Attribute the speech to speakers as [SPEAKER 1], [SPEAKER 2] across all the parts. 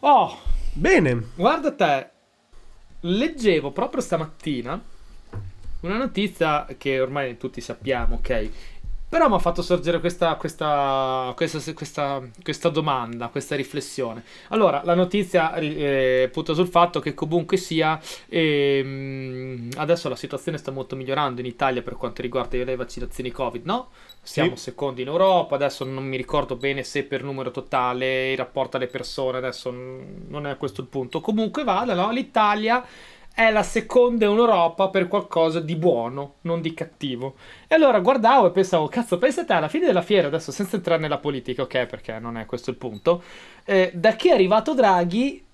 [SPEAKER 1] Oh,
[SPEAKER 2] Bene.
[SPEAKER 1] guarda te, leggevo proprio stamattina una notizia che ormai tutti sappiamo, ok? Però mi ha fatto sorgere questa, questa, questa, questa, questa domanda, questa riflessione. Allora, la notizia eh, punta sul fatto che comunque sia, ehm, adesso la situazione sta molto migliorando in Italia per quanto riguarda le vaccinazioni Covid, no? Siamo
[SPEAKER 2] Sì.
[SPEAKER 1] secondi in Europa, adesso non mi ricordo bene se per numero totale, il rapporto alle persone, adesso non è questo il punto. Comunque vada, no? L'Italia è la seconda in Europa per qualcosa di buono, non di cattivo. E allora guardavo e pensavo, cazzo, pensate alla fine della fiera, adesso senza entrare nella politica, ok, perché non è questo il punto, eh, da chi è arrivato Draghi,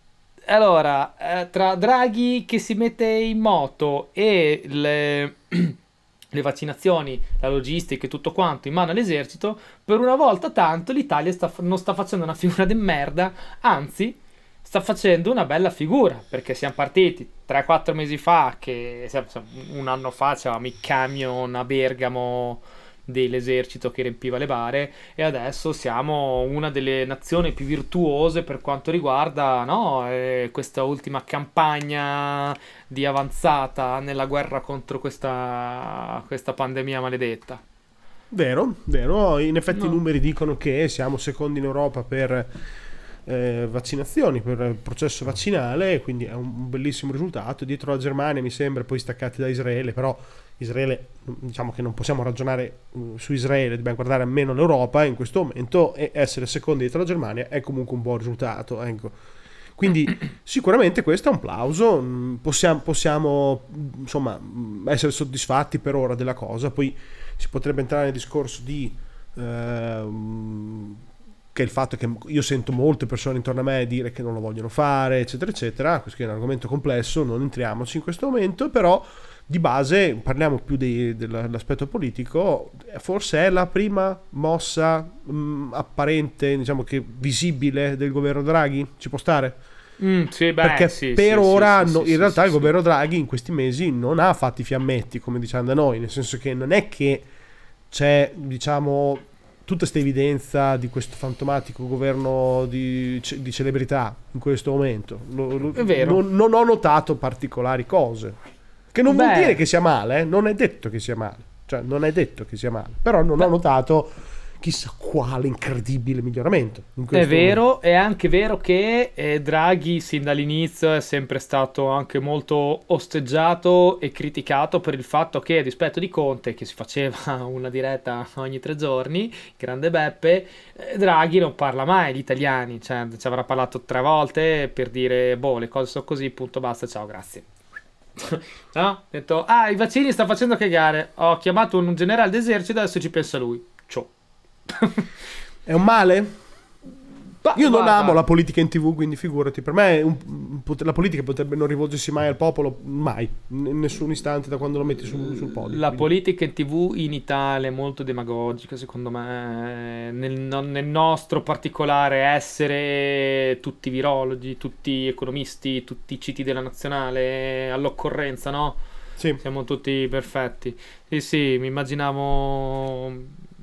[SPEAKER 1] allora, eh, tra Draghi che si mette in moto e le, le vaccinazioni, la logistica e tutto quanto in mano all'esercito, per una volta tanto l'Italia sta- non sta facendo una figura di merda, anzi sta facendo una bella figura, perché siamo partiti 3-4 mesi fa, che un anno fa c'avevamo i camion a Bergamo dell'esercito che riempiva le bare e adesso siamo una delle nazioni più virtuose per quanto riguarda no, eh, questa ultima campagna di avanzata nella guerra contro questa, questa pandemia maledetta.
[SPEAKER 2] Vero, vero. In effetti
[SPEAKER 1] No.
[SPEAKER 2] i numeri dicono che siamo secondi in Europa per eh, vaccinazioni, per il processo vaccinale, quindi è un bellissimo risultato. Dietro la Germania mi sembra, poi staccati da Israele, però Israele, diciamo che non possiamo ragionare mm, su Israele, dobbiamo guardare almeno l'Europa in questo momento e essere secondi dietro la Germania è comunque un buon risultato. Ecco. Quindi sicuramente questo è un plauso, mm, possiamo, possiamo, mm, insomma mm, essere soddisfatti per ora della cosa, poi si potrebbe entrare nel discorso di ehm, che il fatto che io sento molte persone intorno a me dire che non lo vogliono fare, eccetera, eccetera. Questo è un argomento complesso, non entriamoci in questo momento, però di base parliamo più dei- dell'aspetto politico. Forse è la prima mossa mh, apparente, diciamo che visibile del governo Draghi? Ci può stare?
[SPEAKER 1] Mm, sì, beh,
[SPEAKER 2] Perché
[SPEAKER 1] sì,
[SPEAKER 2] per
[SPEAKER 1] sì,
[SPEAKER 2] ora no- in realtà il governo Draghi in questi mesi non ha fatti fiammetti, come diciamo da noi, nel senso che non è che c'è, diciamo, tutta questa evidenza di questo fantomatico governo di, di celebrità in questo momento. Lo- lo-
[SPEAKER 1] È vero.
[SPEAKER 2] Non, non ho notato particolari cose. Che non vuol
[SPEAKER 1] Beh.
[SPEAKER 2] dire che sia male, eh, non è detto che sia male. Cioè, non è detto che sia male. Però non ho notato chissà quale incredibile miglioramento. in
[SPEAKER 1] È
[SPEAKER 2] questo momento.
[SPEAKER 1] vero, è anche vero che eh, Draghi sin dall'inizio è sempre stato anche molto osteggiato e criticato per il fatto che, a dispetto di Conte, che si faceva una diretta ogni tre giorni, grande Beppe, eh, Draghi non parla mai agli italiani, cioè ci avrà parlato tre volte per dire, boh, le cose sono così, punto, basta, ciao, grazie. No? Ha detto, ah, i vaccini sta facendo cagare, ho chiamato un generale d'esercito, adesso ci pensa lui.
[SPEAKER 2] È un male?
[SPEAKER 1] Ma
[SPEAKER 2] Io non
[SPEAKER 1] guarda,
[SPEAKER 2] amo la politica in tv, quindi figurati. Per me un- la politica potrebbe non rivolgersi mai al popolo, mai, in nessun istante da quando lo metti sul, sul podio.
[SPEAKER 1] La
[SPEAKER 2] Quindi-
[SPEAKER 1] politica in tv in Italia è molto demagogica, secondo me. Nel, no- nel nostro particolare, essere tutti virologi, tutti economisti, tutti citi della nazionale all'occorrenza, no?
[SPEAKER 2] Sì.
[SPEAKER 1] Siamo tutti perfetti. Sì, sì, mi immaginavo.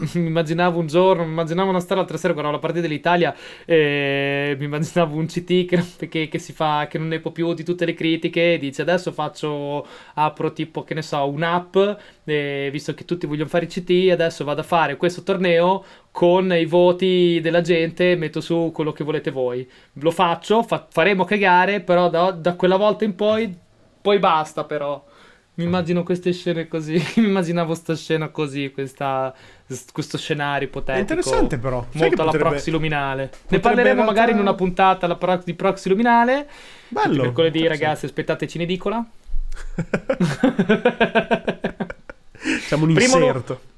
[SPEAKER 1] Mi immaginavo un giorno, mi immaginavo una storia l'altra sera, guardavo la partita dell'Italia e mi immaginavo un CT che, che- che si fa, che non ne può più di tutte le critiche e dice adesso faccio, apro tipo, che ne so, un'app, e visto che tutti vogliono fare i CT, adesso vado a fare questo torneo con i voti della gente, metto su quello che volete voi. Lo faccio, fa- faremo cagare, però da, da quella volta in poi, poi basta però. Mi immagino queste scene così, mi immaginavo sta scena così, questa, questo scenario ipotetico.
[SPEAKER 2] È interessante però.
[SPEAKER 1] Molto alla
[SPEAKER 2] potrebbe-
[SPEAKER 1] Proxy Luminale. Ne parleremo
[SPEAKER 2] realtà-
[SPEAKER 1] magari in una puntata alla pro- di Proxy Luminale.
[SPEAKER 2] Bello.
[SPEAKER 1] Mercoledì, ragazzi, aspettateci in edicola.
[SPEAKER 2] Siamo un inserto.
[SPEAKER 1] Primo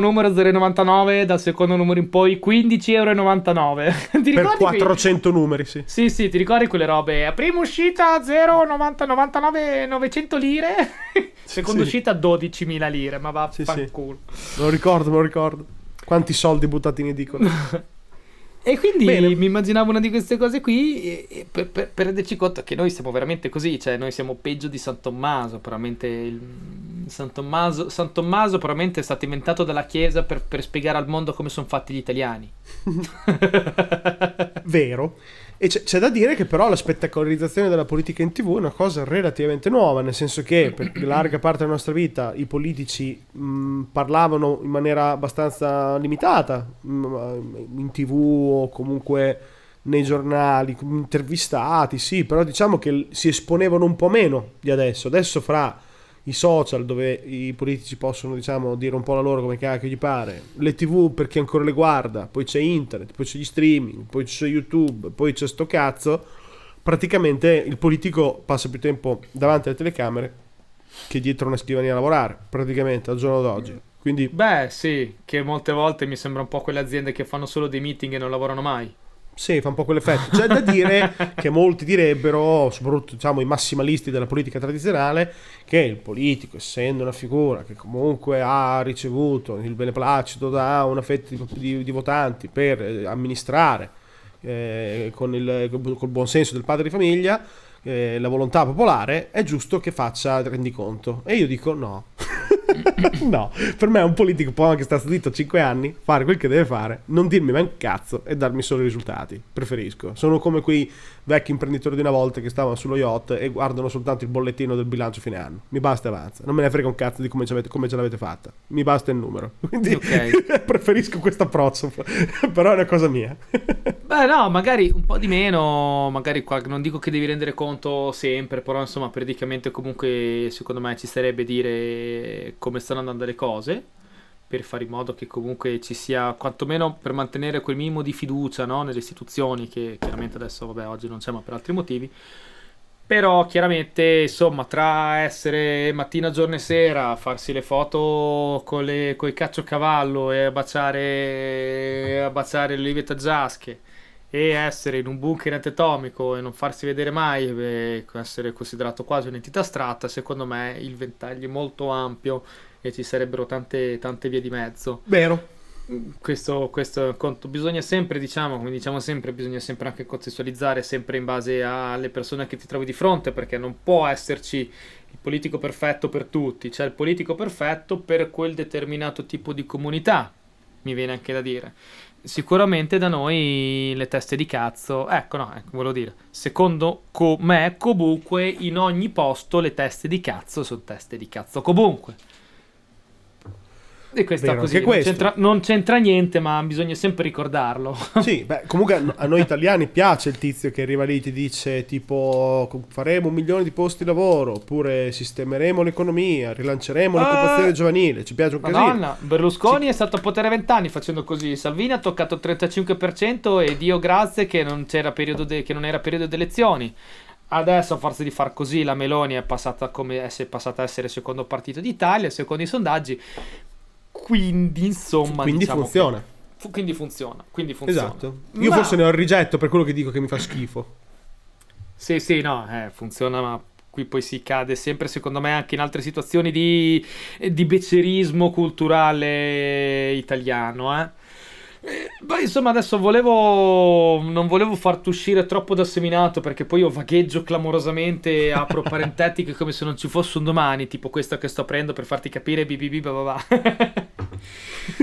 [SPEAKER 1] numero 0,99, dal secondo numero in poi 15,99 Ti
[SPEAKER 2] Per
[SPEAKER 1] ricordi quei-
[SPEAKER 2] 400 numeri, sì.
[SPEAKER 1] Sì, sì, ti ricordi quelle robe? Prima uscita 0,90 99 900 lire. Seconda
[SPEAKER 2] sì.
[SPEAKER 1] uscita 12.000 lire, ma va
[SPEAKER 2] Sì,
[SPEAKER 1] fa
[SPEAKER 2] sì.
[SPEAKER 1] culo.
[SPEAKER 2] Me lo ricordo, me lo ricordo. Quanti soldi buttati in edicola.
[SPEAKER 1] E quindi
[SPEAKER 2] Bene.
[SPEAKER 1] mi immaginavo una di queste cose qui e- e per, per- per renderci conto che noi siamo veramente così, cioè noi siamo peggio di San Tommaso, veramente il, San Tommaso, San Tommaso probabilmente è stato inventato dalla Chiesa per, per spiegare al mondo come sono fatti gli italiani.
[SPEAKER 2] Vero. E c'è, c'è, da dire che però la spettacolarizzazione della politica in tv è una cosa relativamente nuova, nel senso che per larga parte della nostra vita i politici mh, parlavano in maniera abbastanza limitata mh, in tv o comunque nei giornali, intervistati, sì, però diciamo che si esponevano un po' meno di adesso. Adesso fra i social dove i politici possono diciamo dire un po' la loro come cacchio gli pare, le tv per chi ancora le guarda, poi c'è internet, poi c'è gli streaming, poi c'è YouTube, poi c'è sto cazzo, praticamente il politico passa più tempo davanti alle telecamere che dietro una scrivania a lavorare, praticamente al giorno d'oggi. Quindi...
[SPEAKER 1] Beh sì, che molte volte mi sembra un po' quelle aziende che fanno solo dei meeting e non lavorano mai.
[SPEAKER 2] Sì, fa un po' quell'effetto. C'è da dire che molti direbbero, soprattutto diciamo, i massimalisti della politica tradizionale, che il politico, essendo una figura che comunque ha ricevuto il beneplacito da una fetta di, di, di votanti per eh, amministrare eh, con il col buon senso del padre di famiglia, eh, la volontà popolare, è giusto che faccia rendiconto. E io dico no. no, per me è un politico può anche stare zitto 5 anni, fare quel che deve fare, non dirmi mai un cazzo e darmi solo i risultati. Preferisco. Sono come quei vecchi imprenditori di una volta che stavano sullo yacht e guardano soltanto il bollettino del bilancio fine anno. Mi basta e avanza. Non me ne frega un cazzo di come ce, l'avete, come ce l'avete fatta. Mi basta il numero. Quindi okay. preferisco questo approccio, però è una cosa mia.
[SPEAKER 1] Beh, no, magari un po' di meno, magari qua, non dico che devi rendere conto sempre, però insomma, periodicamente comunque secondo me ci sarebbe dire come stanno andando le cose per fare in modo che comunque ci sia, quantomeno per mantenere quel minimo di fiducia no, nelle istituzioni, che chiaramente adesso, vabbè, oggi non c'è, ma per altri motivi. Però chiaramente, insomma, tra essere mattina, giorno e sera, farsi le foto con, le, con i caciocavallo e baciare, baciare le olive taggiasche e essere in un bunker antatomico e non farsi vedere mai, e essere considerato quasi un'entità astratta, secondo me il ventaglio è molto ampio e ci sarebbero tante, tante vie di mezzo.
[SPEAKER 2] Vero.
[SPEAKER 1] Questo, questo conto bisogna sempre, diciamo, come diciamo sempre, bisogna sempre anche contestualizzare sempre in base alle persone che ti trovi di fronte, perché non può esserci il politico perfetto per tutti, c'è il politico perfetto per quel determinato tipo di comunità, mi viene anche da dire. Sicuramente da noi le teste di cazzo, ecco no, ecco, volevo dire, secondo me comunque in ogni posto le teste di cazzo sono teste di cazzo comunque. E questa Vero, così, non c'entra, non c'entra, niente, ma bisogna sempre ricordarlo.
[SPEAKER 2] Sì, beh, comunque a noi italiani piace il tizio che arriva lì e ti dice tipo faremo un milione di posti di lavoro, oppure sistemeremo l'economia, rilanceremo uh, l'occupazione giovanile, ci piace un Madonna,
[SPEAKER 1] casino. Berlusconi sì. è stato a potere vent'anni facendo così, Salvini ha toccato il 35% e Dio grazie che non, c'era periodo de- che non era periodo di elezioni. Adesso, a forza di far così, la Meloni è passata, come, è passata a essere secondo partito d'Italia, secondo i sondaggi. Quindi, insomma,
[SPEAKER 2] quindi diciamo funziona.
[SPEAKER 1] Fu- quindi funziona. Quindi funziona.
[SPEAKER 2] Esatto. Io ma... forse ne ho il rigetto per quello che dico che mi fa schifo.
[SPEAKER 1] Sì, sì, no, eh, funziona, ma qui poi si cade sempre, secondo me, anche in altre situazioni di, di beccerismo culturale italiano, eh. Eh, beh, insomma, adesso volevo. Non volevo farti uscire troppo da seminato perché poi io vagheggio clamorosamente apro parentetiche come se non ci fosse un domani, tipo questa che sto aprendo per farti capire. Bibibi,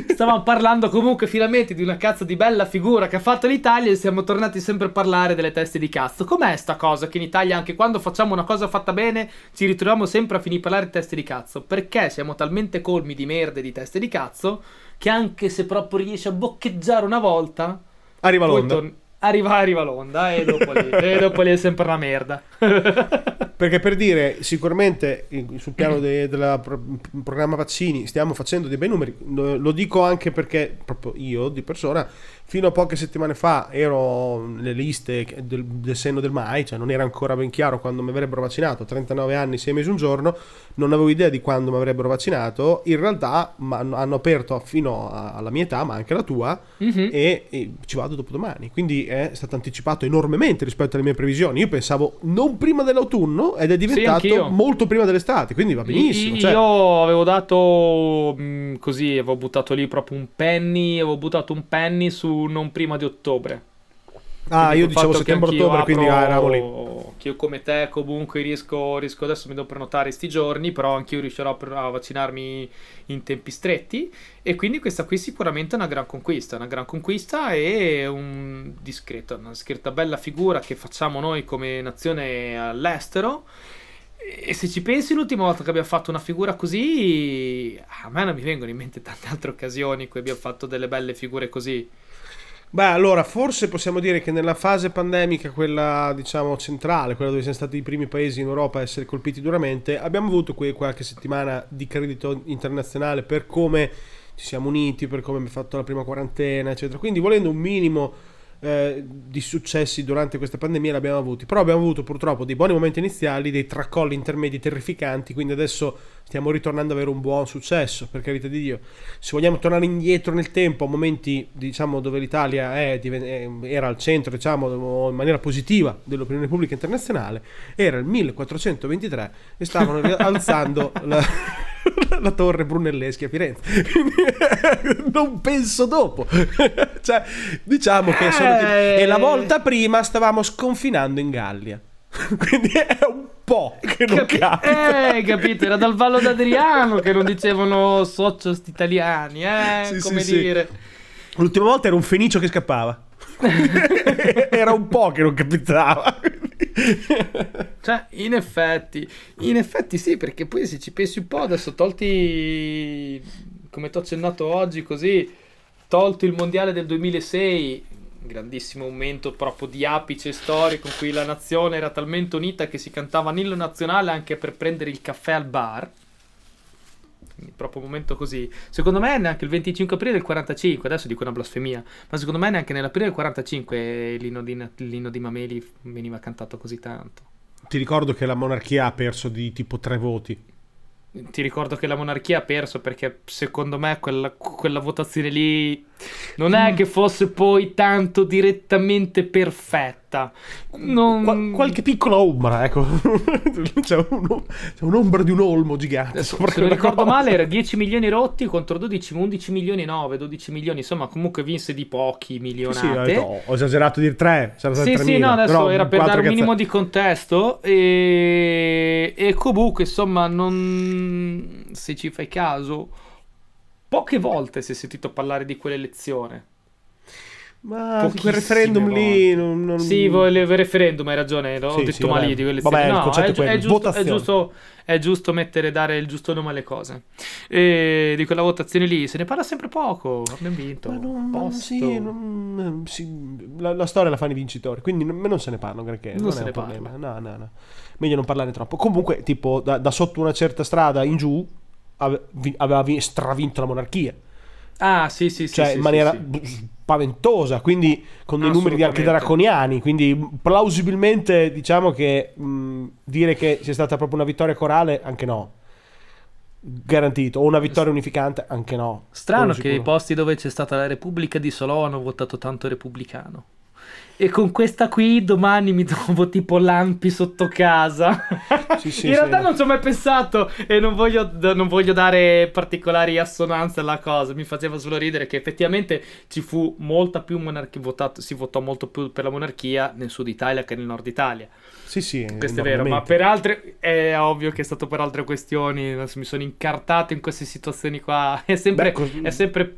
[SPEAKER 1] Stavamo parlando comunque finalmente di una cazzo di bella figura che ha fatto l'Italia e siamo tornati sempre a parlare delle teste di cazzo. Com'è sta cosa che in Italia, anche quando facciamo una cosa fatta bene, ci ritroviamo sempre a finire parlare di teste di cazzo? Perché siamo talmente colmi di merde di teste di cazzo che anche se proprio riesce a boccheggiare una volta,
[SPEAKER 2] arriva l'onda. Torn-
[SPEAKER 1] arriva, arriva l'onda e dopo, lì, e dopo lì è sempre una merda.
[SPEAKER 2] Perché per dire, sicuramente sul piano del de pro- programma vaccini stiamo facendo dei bei numeri, lo dico anche perché proprio io di persona fino a poche settimane fa ero nelle liste del, del senno del mai, cioè non era ancora ben chiaro quando mi avrebbero vaccinato, 39 anni, 6 mesi, un giorno, non avevo idea di quando mi avrebbero vaccinato, in realtà hanno aperto fino alla mia età, ma anche alla tua, mm-hmm. e, e, ci vado dopo domani, quindi è stato anticipato enormemente rispetto alle mie previsioni, io pensavo non prima dell'autunno ed è diventato sì, molto prima dell'estate, quindi va benissimo.
[SPEAKER 1] Io, cioè... io avevo dato mh, così, avevo buttato lì proprio un penny, avevo buttato un penny su non prima di ottobre.
[SPEAKER 2] Ah, io dicevo settembre-ottobre, quindi ah, eravamo lì.
[SPEAKER 1] Che io come te comunque riesco, riesco adesso mi devo prenotare sti giorni, però anch'io riuscirò a vaccinarmi in tempi stretti e quindi questa qui sicuramente è una gran conquista, una gran conquista e un discreto, una discreta bella figura che facciamo noi come nazione all'estero. E se ci pensi, l'ultima volta che abbiamo fatto una figura così, a me non mi vengono in mente tante altre occasioni in cui abbiamo fatto delle belle figure così.
[SPEAKER 2] Beh, allora, forse possiamo dire che nella fase pandemica, quella diciamo centrale, quella dove siamo stati i primi paesi in Europa a essere colpiti duramente, abbiamo avuto qui qualche settimana di credito internazionale per come ci siamo uniti, per come abbiamo fatto la prima quarantena, eccetera. Quindi, volendo un minimo eh, di successi durante questa pandemia l'abbiamo avuti, però abbiamo avuto purtroppo dei buoni momenti iniziali, dei tracolli intermedi terrificanti, quindi adesso stiamo ritornando ad avere un buon successo, per carità di Dio. Se vogliamo tornare indietro nel tempo, a momenti diciamo, dove l'Italia è, era al centro, diciamo, in maniera positiva dell'opinione pubblica internazionale, era il 1423 e stavano alzando la la torre Brunelleschi a Firenze. non penso dopo. cioè, diciamo che sono... e la volta prima stavamo sconfinando in Gallia. Quindi è un po' che non Capi- capita.
[SPEAKER 1] Eh, capito, era dal Vallo d'Adriano che non dicevano socios italiani, eh, sì, come sì, dire.
[SPEAKER 2] Sì. L'ultima volta era un fenicio che scappava. era un po' che non capitava.
[SPEAKER 1] cioè, in effetti, in effetti sì, perché poi se ci pensi un po' adesso tolti, come ti ho accennato oggi, così, tolto il mondiale del 2006, grandissimo momento proprio di apice storico in cui la nazione era talmente unita che si cantava Nillo nazionale anche per prendere il caffè al bar quindi proprio un momento così. Secondo me neanche il 25 aprile del 45, adesso dico una blasfemia, ma secondo me neanche nell'aprile del 45 l'inno di, l'inno di Mameli veniva cantato così tanto.
[SPEAKER 2] Ti ricordo che la monarchia ha perso di tipo tre voti
[SPEAKER 1] ti ricordo che la monarchia ha perso perché secondo me quella, quella votazione lì non è mm. che fosse poi tanto direttamente perfetta. Non...
[SPEAKER 2] Qual- qualche piccola ombra, ecco. c'è, un, c'è, un'ombra di un olmo gigante.
[SPEAKER 1] Adesso, se non ricordo cosa. male, era 10 milioni rotti contro 12, 11 milioni 9, 12 milioni. Insomma, comunque vinse di pochi milionate. Sì, sì,
[SPEAKER 2] ho, ho esagerato di 3.
[SPEAKER 1] Sì, sì, no, adesso era per dare un minimo di contesto. E, e comunque, insomma, non... se ci fai caso Poche volte si è sentito parlare di quell'elezione.
[SPEAKER 2] Ma quel referendum lì non, non...
[SPEAKER 1] Sì, il referendum, hai ragione, ho sì, detto sì, male di quelle
[SPEAKER 2] Vabbè, no, è, è,
[SPEAKER 1] è, giusto, è, giusto, è, giusto, mettere, dare il giusto nome alle cose. E di quella votazione lì se ne parla sempre poco. Abbiamo vinto. Ma non, Posto. Sì,
[SPEAKER 2] non, sì, la, la, storia la fanno i vincitori, quindi non, non se ne parla perché
[SPEAKER 1] non, non se
[SPEAKER 2] è
[SPEAKER 1] ne
[SPEAKER 2] un
[SPEAKER 1] parla.
[SPEAKER 2] problema. No, no, no. Meglio non parlarne troppo. Comunque, tipo, da, da sotto una certa strada in giù aveva stravinto la monarchia.
[SPEAKER 1] Ah, sì, sì,
[SPEAKER 2] cioè,
[SPEAKER 1] sì.
[SPEAKER 2] in maniera
[SPEAKER 1] sì,
[SPEAKER 2] spaventosa, quindi con dei numeri anche draconiani. Quindi, plausibilmente, diciamo che mh, dire che sia stata proprio una vittoria corale, anche no. Garantito, o una vittoria unificante, anche no.
[SPEAKER 1] Strano che i posti dove c'è stata la Repubblica di Solò hanno votato tanto repubblicano. E con questa qui domani mi trovo tipo lampi sotto casa. Sì, sì, In realtà sì. non ci ho mai pensato e non voglio, non voglio, dare particolari assonanze alla cosa. Mi faceva solo ridere che effettivamente ci fu molta più monarchia votato, si votò molto più per la monarchia nel sud Italia che nel nord Italia.
[SPEAKER 2] Sì, sì.
[SPEAKER 1] Questo è vero, ma per altre è ovvio che è stato per altre questioni. Mi sono incartato in queste situazioni qua. È sempre, Beh, cos- è sempre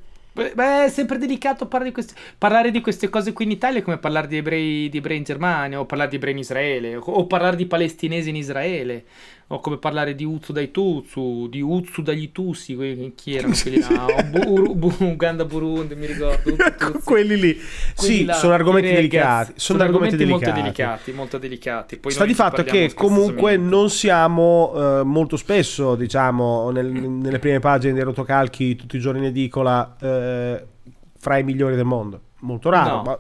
[SPEAKER 1] Beh, è sempre delicato parlare di, queste, parlare di, queste, cose qui in Italia come parlare di ebrei, di ebrei in Germania o parlare di ebrei in Israele o, o parlare di palestinesi in Israele o come parlare di Uzzu dai Tutsu, di Uzzu dagli Tussi, chi erano quelli là? Bu- Bu- Uganda, Burundi, mi ricordo.
[SPEAKER 2] Ecco, quelli lì. Quelli sì, là, sono argomenti delicati. Sono, sono argomenti, argomenti
[SPEAKER 1] molto delicati, molto delicati. Poi
[SPEAKER 2] Sta di fatto che comunque non siamo uh, molto spesso, diciamo, nel, nelle prime pagine dei rotocalchi tutti i giorni in edicola uh, fra i migliori del mondo. Molto raro, no. ma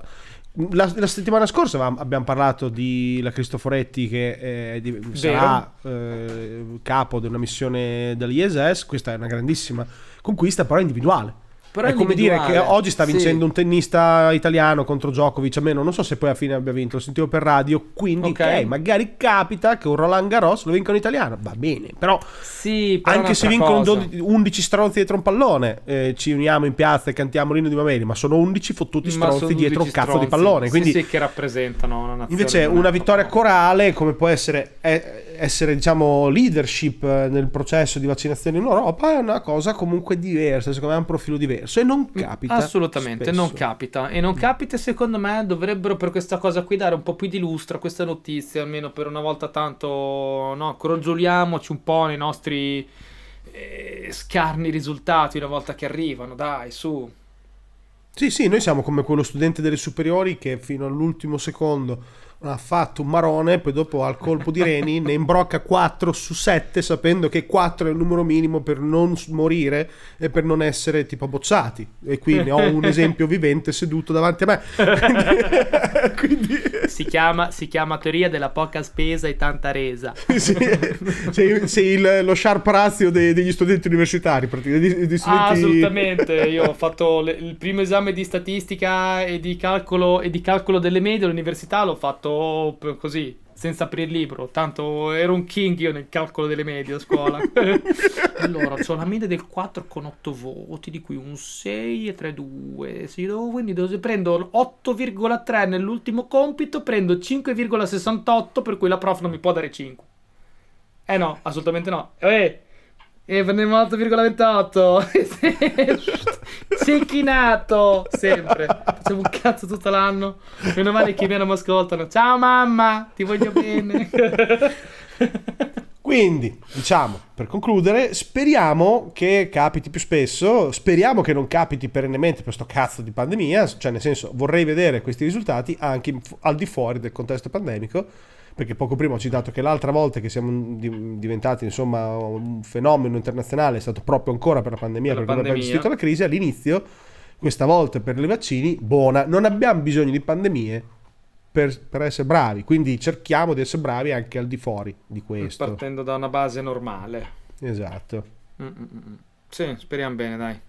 [SPEAKER 2] la, la, settimana scorsa abbiamo parlato di la Cristoforetti che eh, di, sarà eh, capo di una missione dell'ISS, questa è una grandissima conquista però individuale. Però è come dire che oggi sta vincendo sì. un tennista italiano contro Djokovic, a meno non so se poi alla fine abbia vinto, lo sentivo per radio, quindi okay. ok, magari capita che un Roland Garros lo vinca un italiano, va bene, però,
[SPEAKER 1] sì, però
[SPEAKER 2] anche se vincono 12, 11 stronzi dietro un pallone, eh, ci uniamo in piazza e cantiamo l'inno di Mameli, ma sono 11 fottuti stronzi dietro un cazzo di pallone, quindi
[SPEAKER 1] sì, sì, che rappresentano una nazione.
[SPEAKER 2] Invece una vittoria corale, come può essere... È, essere diciamo leadership nel processo di vaccinazione in Europa è una cosa comunque diversa, secondo me è un profilo diverso e non mm, capita.
[SPEAKER 1] Assolutamente,
[SPEAKER 2] spesso.
[SPEAKER 1] non capita e non mm. capita secondo me dovrebbero per questa cosa qui dare un po' più di lustro a questa notizia, almeno per una volta tanto, no, crogioliamoci un po' nei nostri eh, scarni risultati una volta che arrivano, dai, su.
[SPEAKER 2] Sì, sì, noi siamo come quello studente delle superiori che fino all'ultimo secondo ha fatto un marone, poi dopo al colpo di reni ne imbrocca 4 su 7 sapendo che 4 è il numero minimo per non morire e per non essere tipo bocciati. E qui ne ho un esempio vivente seduto davanti a me.
[SPEAKER 1] Quindi... Si, chiama, si, chiama, teoria della poca spesa e tanta resa.
[SPEAKER 2] sì, sei, sei il, lo sharp razio dei, degli studenti universitari. Degli, degli studenti...
[SPEAKER 1] Ah, assolutamente. Io ho fatto le, il primo esame di statistica e di calcolo, e di calcolo delle medie all'università, l'ho fatto fatto così, senza aprire il libro. Tanto ero un king io nel calcolo delle medie a scuola. allora, ho la media del 4 con 8 voti, di cui un 6 e 3, 2. Se devo, quindi devo, prendo 8,3 nell'ultimo compito, prendo 5,68, per cui la prof non mi può dare 5. Eh no, assolutamente no. Eh, e prendiamo 8,28. Cecchinato. Sempre. Facciamo un cazzo tutto l'anno. Meno male che i miei non mi ascoltano. Ciao mamma, ti voglio bene.
[SPEAKER 2] Quindi, diciamo, per concludere, speriamo che capiti più spesso, speriamo che non capiti perennemente questo cazzo di pandemia, cioè nel senso vorrei vedere questi risultati anche al di fuori del contesto pandemico perché poco prima ho citato che l'altra volta che siamo diventati insomma un fenomeno internazionale è stato proprio ancora per la pandemia, per, per come abbiamo gestito la crisi, all'inizio, questa volta per i vaccini, buona, non abbiamo bisogno di pandemie per, per, essere bravi, quindi cerchiamo di essere bravi anche al di fuori di questo.
[SPEAKER 1] Partendo da una base normale.
[SPEAKER 2] Esatto.
[SPEAKER 1] Mm-mm. Sì, speriamo bene, dai.